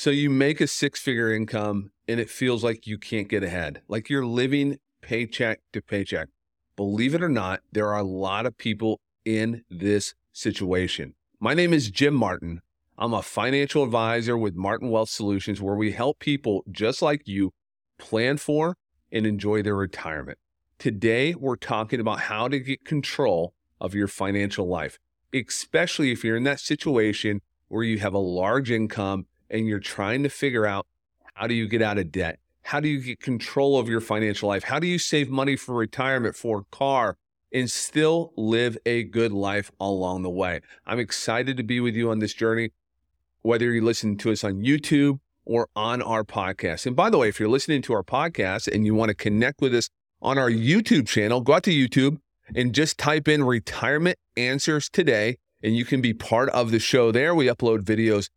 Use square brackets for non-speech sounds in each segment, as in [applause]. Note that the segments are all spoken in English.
So you make a six figure income and it feels like you can't get ahead, like you're living paycheck to paycheck. Believe it or not, there are a lot of people in this situation. My name is Jim Martin. I'm a financial advisor with Martin Wealth Solutions, where we help people just like you plan for and enjoy their retirement. Today, we're talking about how to get control of your financial life, especially if you're in that situation where you have a large income and you're trying to figure out how do you get out of debt? How do you get control of your financial life? How do you save money for retirement, for a car, and still live a good life along the way? I'm excited to be with you on this journey, whether you listen to us on YouTube or on our podcast. And by the way, if you're listening to our podcast and you want to connect with us on our YouTube channel, go out to YouTube and just type in retirement answers today, and you can be part of the show there. We upload videos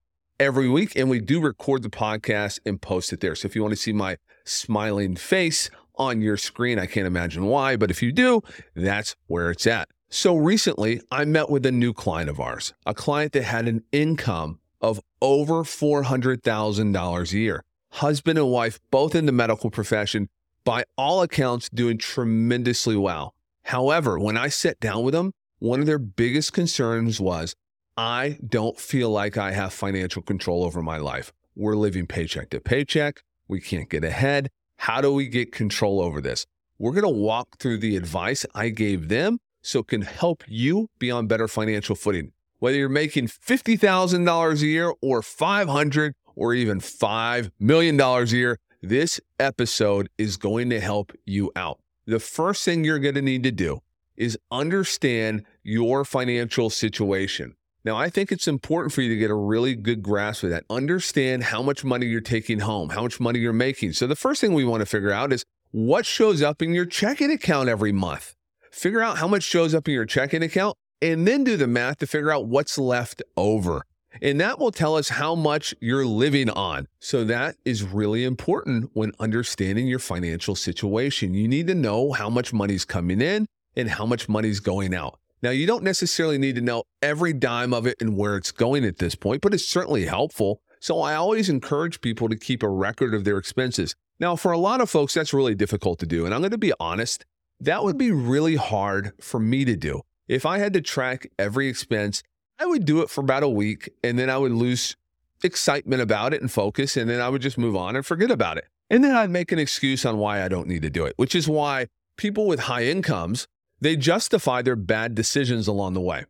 every week, and we do record the podcast and post it there. So if you want to see my smiling face on your screen, I can't imagine why, but if you do, that's where it's at. So recently, I met with a new client of ours, a client that had an income of over $400,000 a year. Husband and wife, both in the medical profession, by all accounts, doing tremendously well. However, when I sat down with them, one of their biggest concerns was I don't feel like I have financial control over my life. We're living paycheck to paycheck. We can't get ahead. How do we get control over this? We're going to walk through the advice I gave them so it can help you be on better financial footing. Whether you're making $50,000 a year or 500 or even $5 million a year, this episode is going to help you out. The first thing you're going to need to do is understand your financial situation. Now, I think it's important for you to get a really good grasp of that. Understand how much money you're taking home, how much money you're making. So, the first thing we want to figure out is what shows up in your checking account every month. Figure out how much shows up in your checking account and then do the math to figure out what's left over. And that will tell us how much you're living on. So, that is really important when understanding your financial situation. You need to know how much money's coming in and how much money's going out. Now, you don't necessarily need to know every dime of it and where it's going at this point, but it's certainly helpful. So I always encourage people to keep a record of their expenses. Now, for a lot of folks, that's really difficult to do. And I'm going to be honest, that would be really hard for me to do. If I had to track every expense, I would do it for about a week and then I would lose excitement about it and focus. And then I would just move on and forget about it. And then I'd make an excuse on why I don't need to do it, which is why people with high incomes they justify their bad decisions along the way.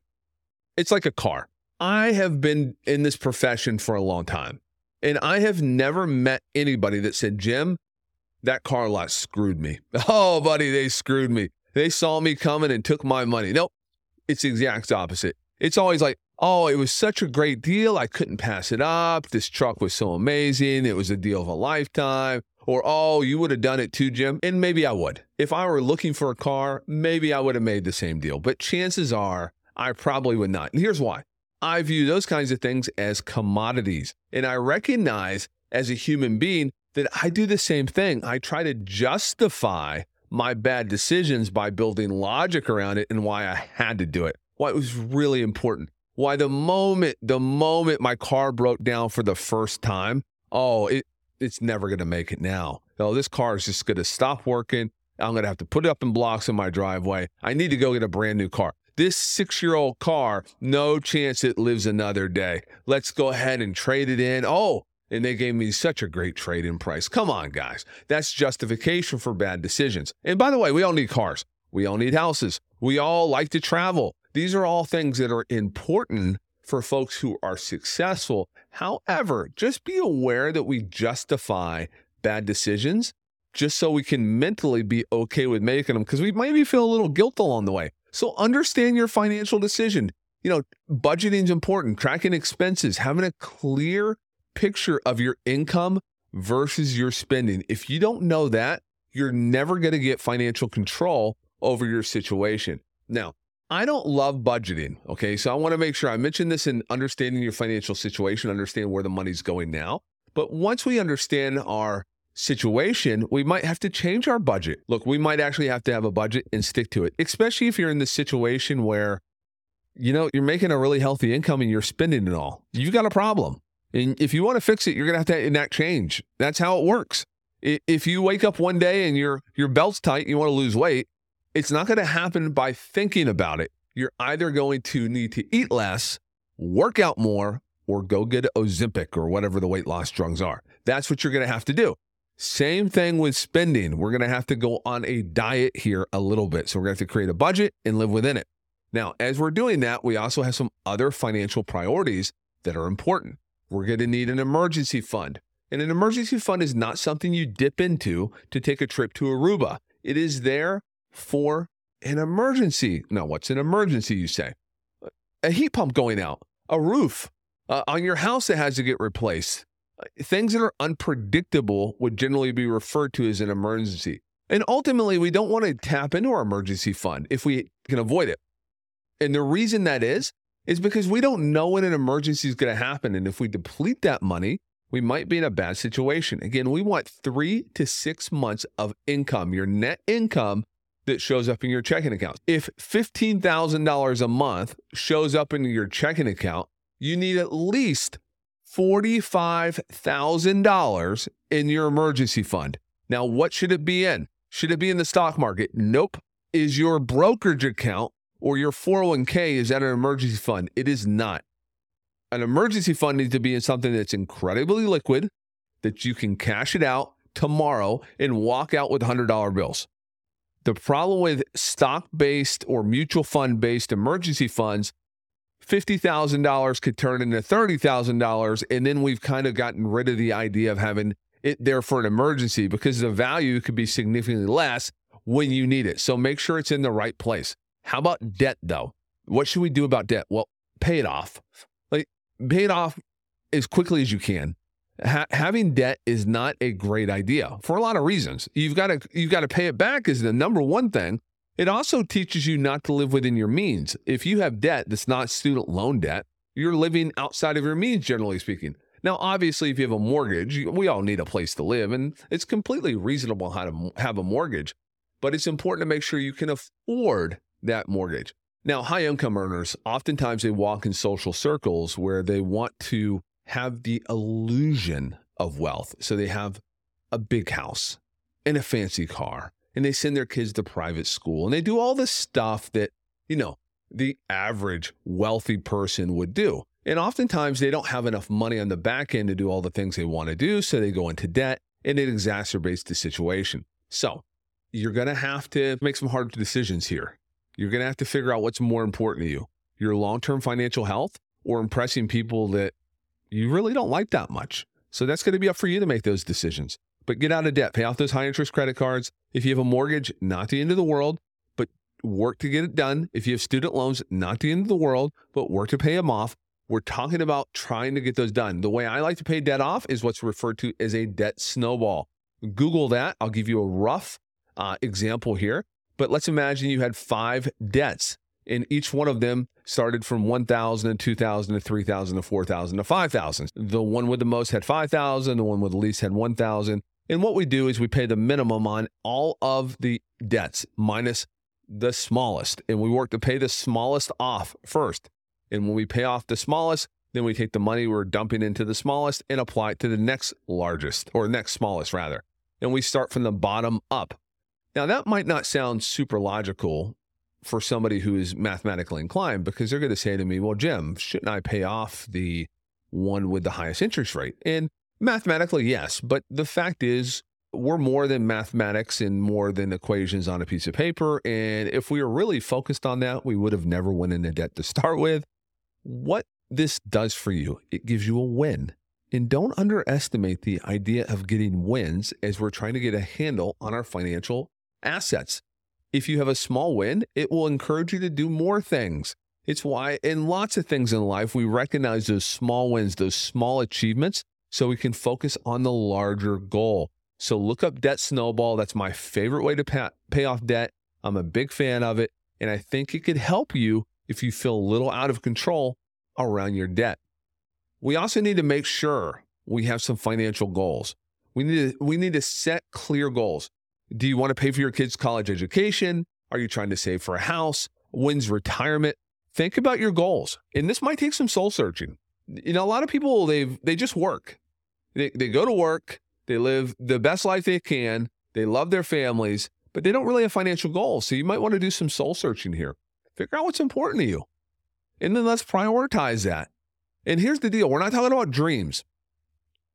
It's like a car. I have been in this profession for a long time, and I have never met anybody that said, Jim, that car lot screwed me. [laughs] Oh, buddy, they screwed me. They saw me coming and took my money. Nope, it's the exact opposite. It's always like, oh, it was such a great deal. I couldn't pass it up. This truck was so amazing. It was a deal of a lifetime. Or, oh, you would have done it too, Jim. And maybe I would. If I were looking for a car, maybe I would have made the same deal. But chances are I probably would not. And here's why I view those kinds of things as commodities. And I recognize as a human being that I do the same thing. I try to justify my bad decisions by building logic around it and why I had to do it, why it was really important. Why the moment the moment my car broke down for the first time, oh, it it's never going to make it now. Oh, this car is just going to stop working. I'm going to have to put it up in blocks in my driveway. I need to go get a brand new car. This six year old car, no chance it lives another day. Let's go ahead and trade it in. Oh, and they gave me such a great trade in price. Come on, guys. That's justification for bad decisions. And by the way, we all need cars. We all need houses. We all like to travel. These are all things that are important for folks who are successful. However, just be aware that we justify bad decisions just so we can mentally be okay with making them because we maybe feel a little guilt along the way. So understand your financial decision. You know, budgeting is important, tracking expenses, having a clear picture of your income versus your spending. If you don't know that, you're never going to get financial control over your situation. Now, I don't love budgeting. Okay. So I want to make sure I mention this in understanding your financial situation, understand where the money's going now. But once we understand our situation, we might have to change our budget. Look, we might actually have to have a budget and stick to it, especially if you're in the situation where, you know, you're making a really healthy income and you're spending it all. You've got a problem. And if you want to fix it, you're going to have to enact change. That's how it works. If you wake up one day and your your belt's tight, and you want to lose weight, it's not going to happen by thinking about it. You're either going to need to eat less, work out more, or go get Ozempic or whatever the weight loss drugs are. That's what you're going to have to do. Same thing with spending. We're going to have to go on a diet here a little bit. So we're going to have to create a budget and live within it. Now, as we're doing that, we also have some other financial priorities that are important. We're going to need an emergency fund. And an emergency fund is not something you dip into to take a trip to Aruba. It is there for an emergency. Now, what's an emergency, you say? A heat pump going out, a roof uh, on your house that has to get replaced, things that are unpredictable would generally be referred to as an emergency. And ultimately, we don't want to tap into our emergency fund if we can avoid it. And the reason that is, is because we don't know when an emergency is going to happen. And if we deplete that money, we might be in a bad situation. Again, we want three to six months of income, your net income that shows up in your checking account. If $15,000 a month shows up in your checking account, you need at least $45,000 in your emergency fund. Now, what should it be in? Should it be in the stock market? Nope. Is your brokerage account or your 401k is that an emergency fund? It is not. An emergency fund needs to be in something that's incredibly liquid, that you can cash it out tomorrow and walk out with $100 bills. The problem with stock based or mutual fund based emergency funds $50,000 could turn into $30,000. And then we've kind of gotten rid of the idea of having it there for an emergency because the value could be significantly less when you need it. So make sure it's in the right place. How about debt though? What should we do about debt? Well, pay it off. Like pay it off as quickly as you can. Ha- having debt is not a great idea for a lot of reasons. You've got to you've got to pay it back is the number one thing. It also teaches you not to live within your means. If you have debt that's not student loan debt, you're living outside of your means, generally speaking. Now, obviously, if you have a mortgage, we all need a place to live, and it's completely reasonable how to have a mortgage, but it's important to make sure you can afford that mortgage. Now, high income earners, oftentimes they walk in social circles where they want to have the illusion of wealth. So they have a big house and a fancy car and they send their kids to private school and they do all this stuff that, you know, the average wealthy person would do. And oftentimes they don't have enough money on the back end to do all the things they want to do. So they go into debt and it exacerbates the situation. So you're going to have to make some hard decisions here. You're going to have to figure out what's more important to you your long term financial health or impressing people that you really don't like that much. So that's going to be up for you to make those decisions but get out of debt. Pay off those high interest credit cards. If you have a mortgage, not the end of the world, but work to get it done. If you have student loans, not the end of the world, but work to pay them off. We're talking about trying to get those done. The way I like to pay debt off is what's referred to as a debt snowball. Google that. I'll give you a rough uh, example here. But let's imagine you had five debts, and each one of them started from 1,000 to 2,000 to 3,000 to 4,000 to 5,000. The one with the most had 5,000, the one with the least had 1,000. And what we do is we pay the minimum on all of the debts minus the smallest. And we work to pay the smallest off first. And when we pay off the smallest, then we take the money we're dumping into the smallest and apply it to the next largest or next smallest rather. And we start from the bottom up. Now, that might not sound super logical for somebody who is mathematically inclined because they're going to say to me, well, Jim, shouldn't I pay off the one with the highest interest rate? And Mathematically, yes. But the fact is, we're more than mathematics and more than equations on a piece of paper. And if we were really focused on that, we would have never went into debt to start with. What this does for you, it gives you a win. And don't underestimate the idea of getting wins as we're trying to get a handle on our financial assets. If you have a small win, it will encourage you to do more things. It's why in lots of things in life, we recognize those small wins, those small achievements so we can focus on the larger goal. So look up Debt Snowball. That's my favorite way to pay, off debt. I'm a big fan of it. And I think it could help you if you feel a little out of control around your debt. We also need to make sure we have some financial goals. We need to, we need to set clear goals. Do you want to pay for your kids' college education? Are you trying to save for a house? When's retirement? Think about your goals. And this might take some soul searching. You know, a lot of people they they just work. They they go to work, they live the best life they can, they love their families, but they don't really have financial goals. So you might want to do some soul searching here. Figure out what's important to you. And then let's prioritize that. And here's the deal we're not talking about dreams.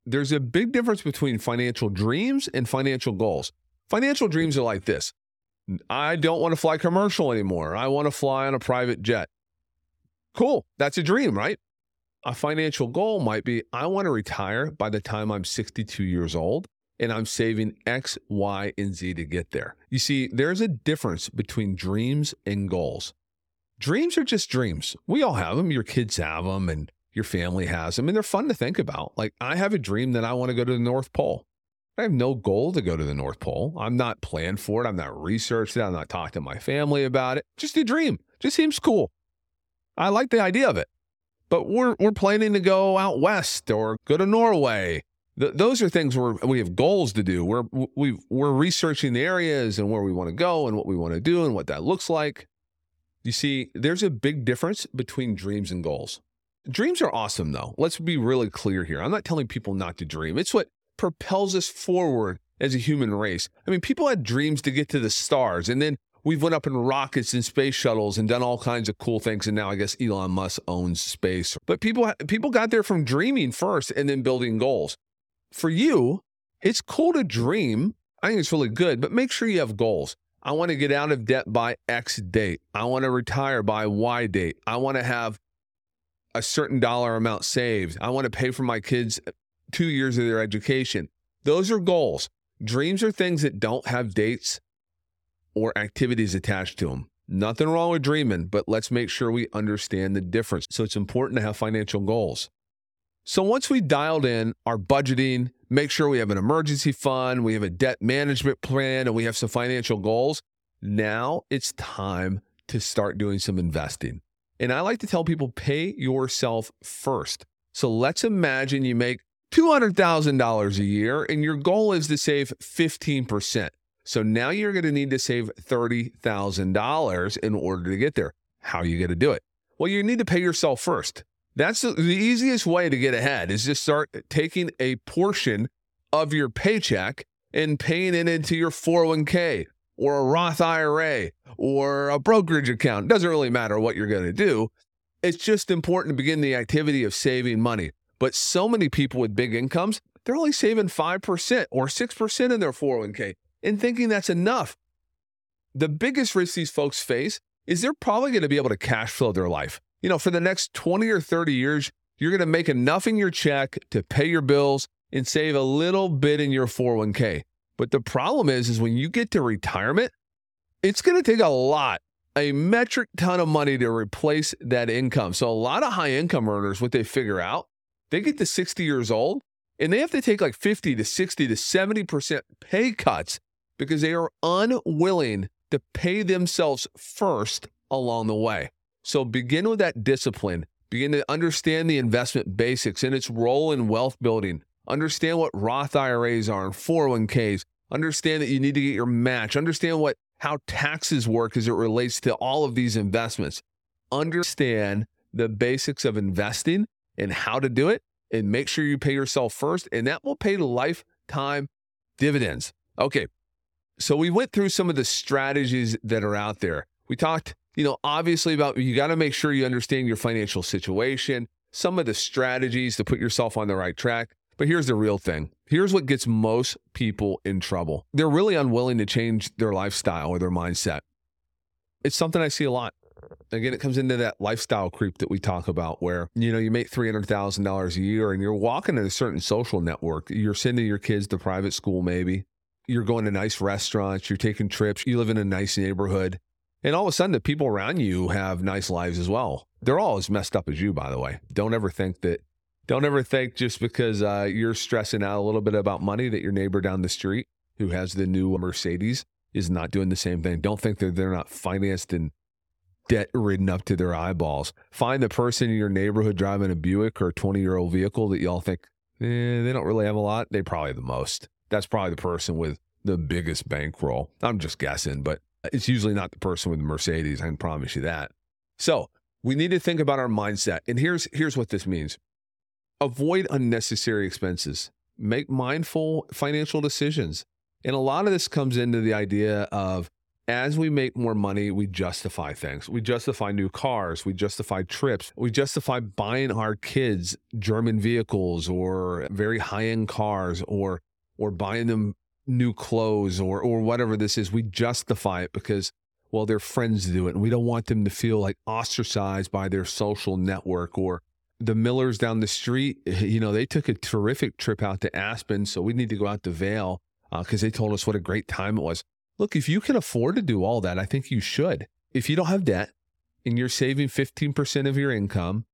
There's a big difference between financial dreams and financial goals. Financial dreams are like this I don't want to fly commercial anymore. I want to fly on a private jet. Cool. That's a dream, right? A financial goal might be I want to retire by the time I'm 62 years old and I'm saving X, Y, and Z to get there. You see, there's a difference between dreams and goals. Dreams are just dreams. We all have them. Your kids have them and your family has them, and they're fun to think about. Like, I have a dream that I want to go to the North Pole. I have no goal to go to the North Pole. I'm not planned for it. I'm not researched it. I'm not talking to my family about it. Just a dream. Just seems cool. I like the idea of it. But we're we're planning to go out west or go to Norway. Th- those are things where we have goals to do. We're we we're researching the areas and where we want to go and what we want to do and what that looks like. You see, there's a big difference between dreams and goals. Dreams are awesome though. Let's be really clear here. I'm not telling people not to dream. It's what propels us forward as a human race. I mean, people had dreams to get to the stars, and then we've went up in rockets and space shuttles and done all kinds of cool things. And now I guess Elon Musk owns space. But people people got there from dreaming first and then building goals. For you, it's cool to dream. I think it's really good, but make sure you have goals. I want to get out of debt by X date. I want to retire by Y date. I want to have a certain dollar amount saved. I want to pay for my kids two years of their education. Those are goals. Dreams are things that don't have dates or activities attached to them. Nothing wrong with dreaming, but let's make sure we understand the difference. So it's important to have financial goals. So once we dialed in our budgeting, make sure we have an emergency fund, we have a debt management plan, and we have some financial goals, now it's time to start doing some investing. And I like to tell people pay yourself first. So let's imagine you make $200,000 a year and your goal is to save 15%. So now you're going to need to save $30,000 in order to get there. How are you going to do it? Well, you need to pay yourself first. That's the easiest way to get ahead is just start taking a portion of your paycheck and paying it into your 401k or a Roth IRA or a brokerage account. It doesn't really matter what you're going to do. It's just important to begin the activity of saving money. But so many people with big incomes, they're only saving 5% or 6% in their 401k and thinking that's enough. The biggest risk these folks face is they're probably going to be able to cash flow their life. You know, for the next 20 or 30 years, you're going to make enough in your check to pay your bills and save a little bit in your 401k. But the problem is, is when you get to retirement, it's going to take a lot, a metric ton of money to replace that income. So a lot of high income earners, what they figure out, they get to 60 years old and they have to take like 50 to 60 to 70% pay cuts because they are unwilling to pay themselves first along the way. So begin with that discipline. Begin to understand the investment basics and its role in wealth building. Understand what Roth IRAs are and 401ks. Understand that you need to get your match. Understand what how taxes work as it relates to all of these investments. Understand the basics of investing and how to do it and make sure you pay yourself first and that will pay lifetime dividends. Okay. So we went through some of the strategies that are out there. We talked, you know, obviously about you got to make sure you understand your financial situation, some of the strategies to put yourself on the right track. But here's the real thing. Here's what gets most people in trouble. They're really unwilling to change their lifestyle or their mindset. It's something I see a lot. Again, it comes into that lifestyle creep that we talk about where, you know, you make $300,000 a year and you're walking in a certain social network. You're sending your kids to private school, maybe. You're going to nice restaurants. You're taking trips. You live in a nice neighborhood. And all of a sudden, the people around you have nice lives as well. They're all as messed up as you, by the way. Don't ever think that don't ever think just because uh, you're stressing out a little bit about money that your neighbor down the street who has the new Mercedes is not doing the same thing. Don't think that they're not financed and debt ridden up to their eyeballs. Find the person in your neighborhood driving a Buick or 20 year old vehicle that y'all think eh, they don't really have a lot. They probably the most. That's probably the person with the biggest bankroll. I'm just guessing, but it's usually not the person with the Mercedes. I can promise you that. So we need to think about our mindset. And here's here's what this means. avoid unnecessary expenses, make mindful financial decisions. And a lot of this comes into the idea of as we make more money, we justify things. We justify new cars, we justify trips, we justify buying our kids German vehicles or very high-end cars or or buying them new clothes or or whatever this is. We justify it because well, their friends do it and we don't want them to feel like ostracized by their social network or the Millers down the street, [laughs] you know, they took a terrific trip out to Aspen, so we need to go out to Vail because uh, they told us what a great time it was. Look, if you can afford to do all that, I think you should. If you don't have debt and you're saving 15% of your income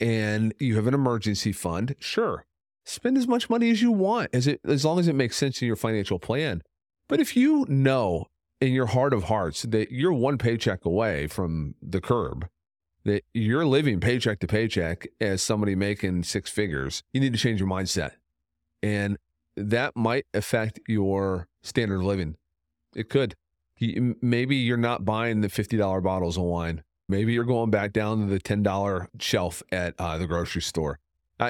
and you have an emergency fund, sure, spend as much money as you want as it as long as it makes sense in your financial plan. But if you know in your heart of hearts that you're one paycheck away from the curb, that you're living paycheck to paycheck as somebody making six figures, you need to change your mindset. And that might affect your standard of living. It could. Maybe you're not buying the $50 bottles of wine. Maybe you're going back down to the $10 shelf at uh, the grocery store.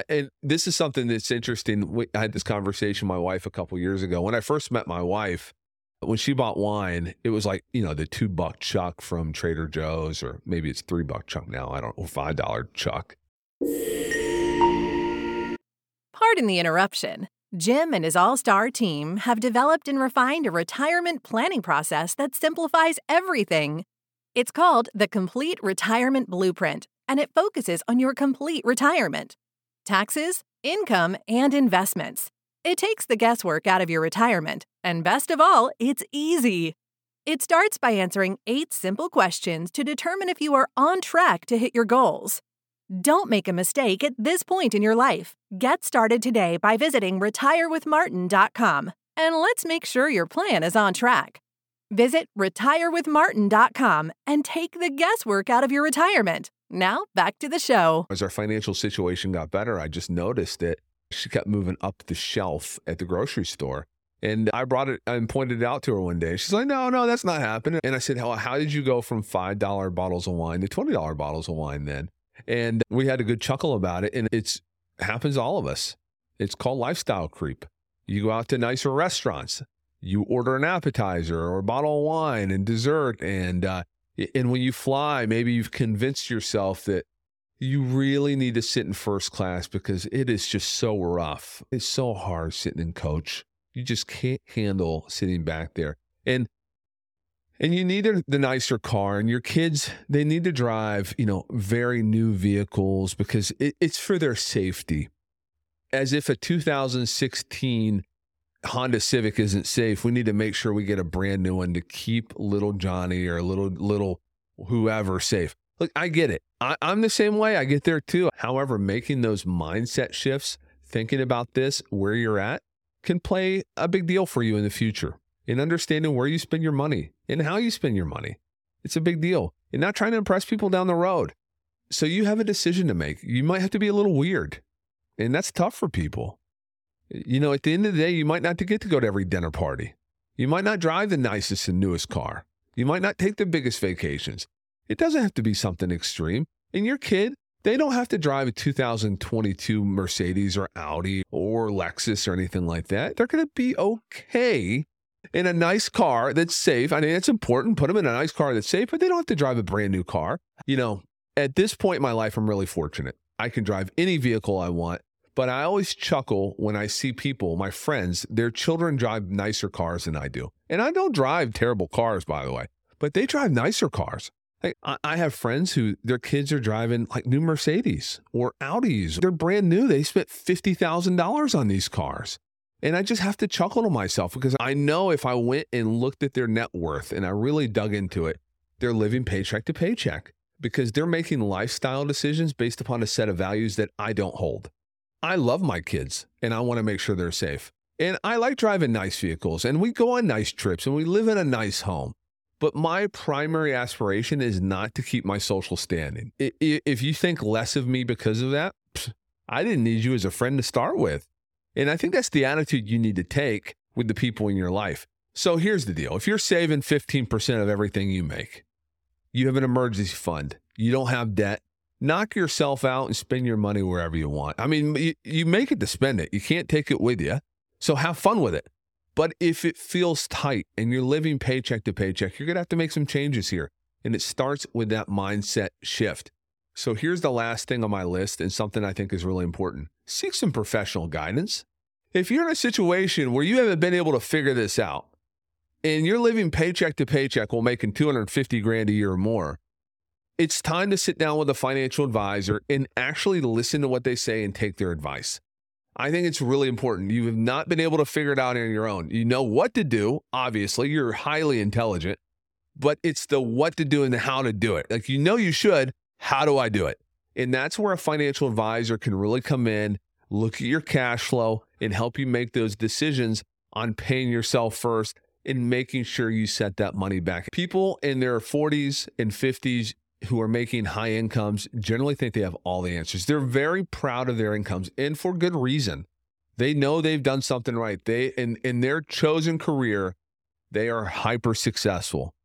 And this is something that's interesting. I had this conversation with my wife a couple years ago. When I first met my wife, when she bought wine, it was like, you know, the two buck chuck from Trader Joe's, or maybe it's three buck chuck now. I don't know, five dollar chuck. Pardon the interruption. Jim and his all star team have developed and refined a retirement planning process that simplifies everything. It's called the Complete Retirement Blueprint, and it focuses on your complete retirement taxes, income, and investments. It takes the guesswork out of your retirement, and best of all, it's easy. It starts by answering eight simple questions to determine if you are on track to hit your goals. Don't make a mistake at this point in your life. Get started today by visiting retirewithmartin.com and let's make sure your plan is on track. Visit retirewithmartin.com and take the guesswork out of your retirement. Now, back to the show. As our financial situation got better, I just noticed it she kept moving up the shelf at the grocery store. And I brought it and pointed it out to her one day. She's like, no, no, that's not happening. And I said, how, how did you go from $5 bottles of wine to $20 bottles of wine then? And we had a good chuckle about it. And it's happens to all of us. It's called lifestyle creep. You go out to nicer restaurants, you order an appetizer or a bottle of wine and dessert. And, uh, and when you fly, maybe you've convinced yourself that you really need to sit in first class because it is just so rough. It's so hard sitting in coach. You just can't handle sitting back there. And and you need the nicer car and your kids they need to drive you know very new vehicles because it, it's for their safety as if a 2016 honda civic isn't safe we need to make sure we get a brand new one to keep little johnny or little little whoever safe Look, I get it. I, I'm the same way. I get there too. However, making those mindset shifts, thinking about this, where you're at, can play a big deal for you in the future in understanding where you spend your money and how you spend your money. It's a big deal. And not trying to impress people down the road. So you have a decision to make. You might have to be a little weird. And that's tough for people. You know, at the end of the day, you might not get to go to every dinner party. You might not drive the nicest and newest car. You might not take the biggest vacations. It doesn't have to be something extreme. And your kid, they don't have to drive a 2022 Mercedes or Audi or Lexus or anything like that. They're going to be okay in a nice car that's safe. I mean, it's important. Put them in a nice car that's safe, but they don't have to drive a brand new car. You know, at this point in my life, I'm really fortunate. I can drive any vehicle I want, but I always chuckle when I see people, my friends, their children drive nicer cars than I do. And I don't drive terrible cars, by the way, but they drive nicer cars. Like, I have friends who their kids are driving like new Mercedes or Audis. They're brand new. They spent $50,000 on these cars. And I just have to chuckle to myself because I know if I went and looked at their net worth and I really dug into it, they're living paycheck to paycheck because they're making lifestyle decisions based upon a set of values that I don't hold. I love my kids and I want to make sure they're safe. And I like driving nice vehicles and we go on nice trips and we live in a nice home. But my primary aspiration is not to keep my social standing. If you think less of me because of that, I didn't need you as a friend to start with. And I think that's the attitude you need to take with the people in your life. So here's the deal if you're saving 15% of everything you make, you have an emergency fund, you don't have debt, knock yourself out and spend your money wherever you want. I mean, you, you make it to spend it. You can't take it with you. So have fun with it. But if it feels tight and you're living paycheck to paycheck, you're going to have to make some changes here. And it starts with that mindset shift. So here's the last thing on my list and something I think is really important seek some professional guidance. If you're in a situation where you haven't been able to figure this out and you're living paycheck to paycheck while making 250 grand a year or more, it's time to sit down with a financial advisor and actually listen to what they say and take their advice. I think it's really important. You have not been able to figure it out on your own. You know what to do. Obviously, you're highly intelligent, but it's the what to do and the how to do it. Like you know you should. How do I do it? And that's where a financial advisor can really come in, look at your cash flow, and help you make those decisions on paying yourself first and making sure you set that money back. People in their 40s and 50s who are making high incomes generally think they have all the answers. They're very proud of their incomes and for good reason. They know they've done something right. They in in their chosen career, they are hyper successful.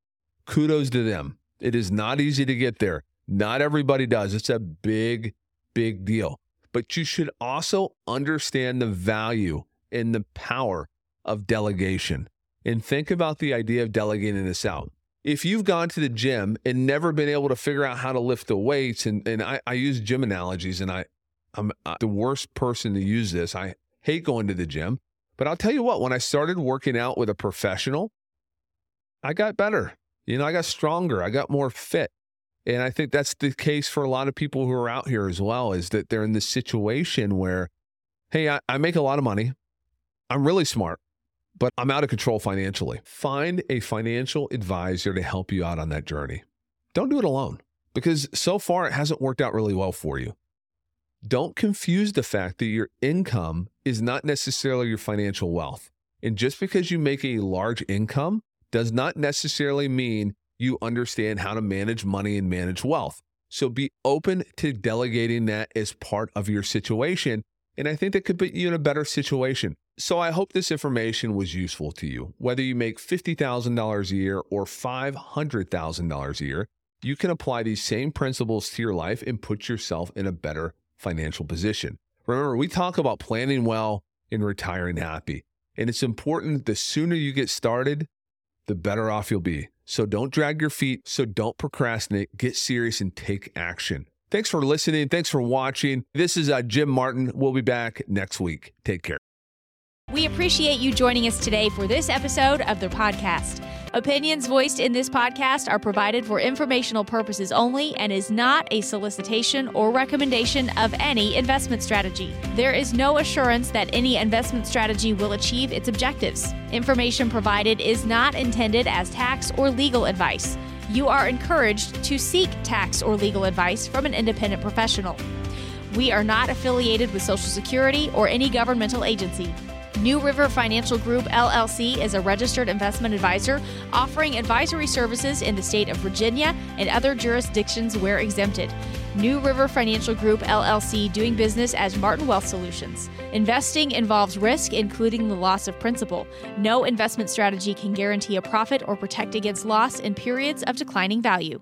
Kudos to them. It is not easy to get there. Not everybody does. It's a big big deal. But you should also understand the value and the power of delegation. And think about the idea of delegating this out if you've gone to the gym and never been able to figure out how to lift the weights, and, and I, I use gym analogies, and I, I'm uh, the worst person to use this. I hate going to the gym, but I'll tell you what, when I started working out with a professional, I got better. You know, I got stronger, I got more fit. And I think that's the case for a lot of people who are out here as well, is that they're in this situation where, hey, I, I make a lot of money. I'm really smart but I'm out of control financially. Find a financial advisor to help you out on that journey. Don't do it alone because so far it hasn't worked out really well for you. Don't confuse the fact that your income is not necessarily your financial wealth. And just because you make a large income does not necessarily mean you understand how to manage money and manage wealth. So be open to delegating that as part of your situation. And I think that could put you in a better situation. So I hope this information was useful to you. Whether you make $50,000 a year or $500,000 a year, you can apply these same principles to your life and put yourself in a better financial position. Remember, we talk about planning well and retiring happy. And it's important the sooner you get started, the better off you'll be. So don't drag your feet. So don't procrastinate. Get serious and take action. Thanks for listening. Thanks for watching. This is uh, Jim Martin. We'll be back next week. Take care. We appreciate you joining us today for this episode of the podcast. Opinions voiced in this podcast are provided for informational purposes only and is not a solicitation or recommendation of any investment strategy. There is no assurance that any investment strategy will achieve its objectives. Information provided is not intended as tax or legal advice. You are encouraged to seek tax or legal advice from an independent professional. We are not affiliated with Social Security or any governmental agency. New River Financial Group LLC is a registered investment advisor offering advisory services in the state of Virginia and other jurisdictions where exempted. New River Financial Group LLC doing business as Martin Wealth Solutions. Investing involves risk, including the loss of principal. No investment strategy can guarantee a profit or protect against loss in periods of declining value.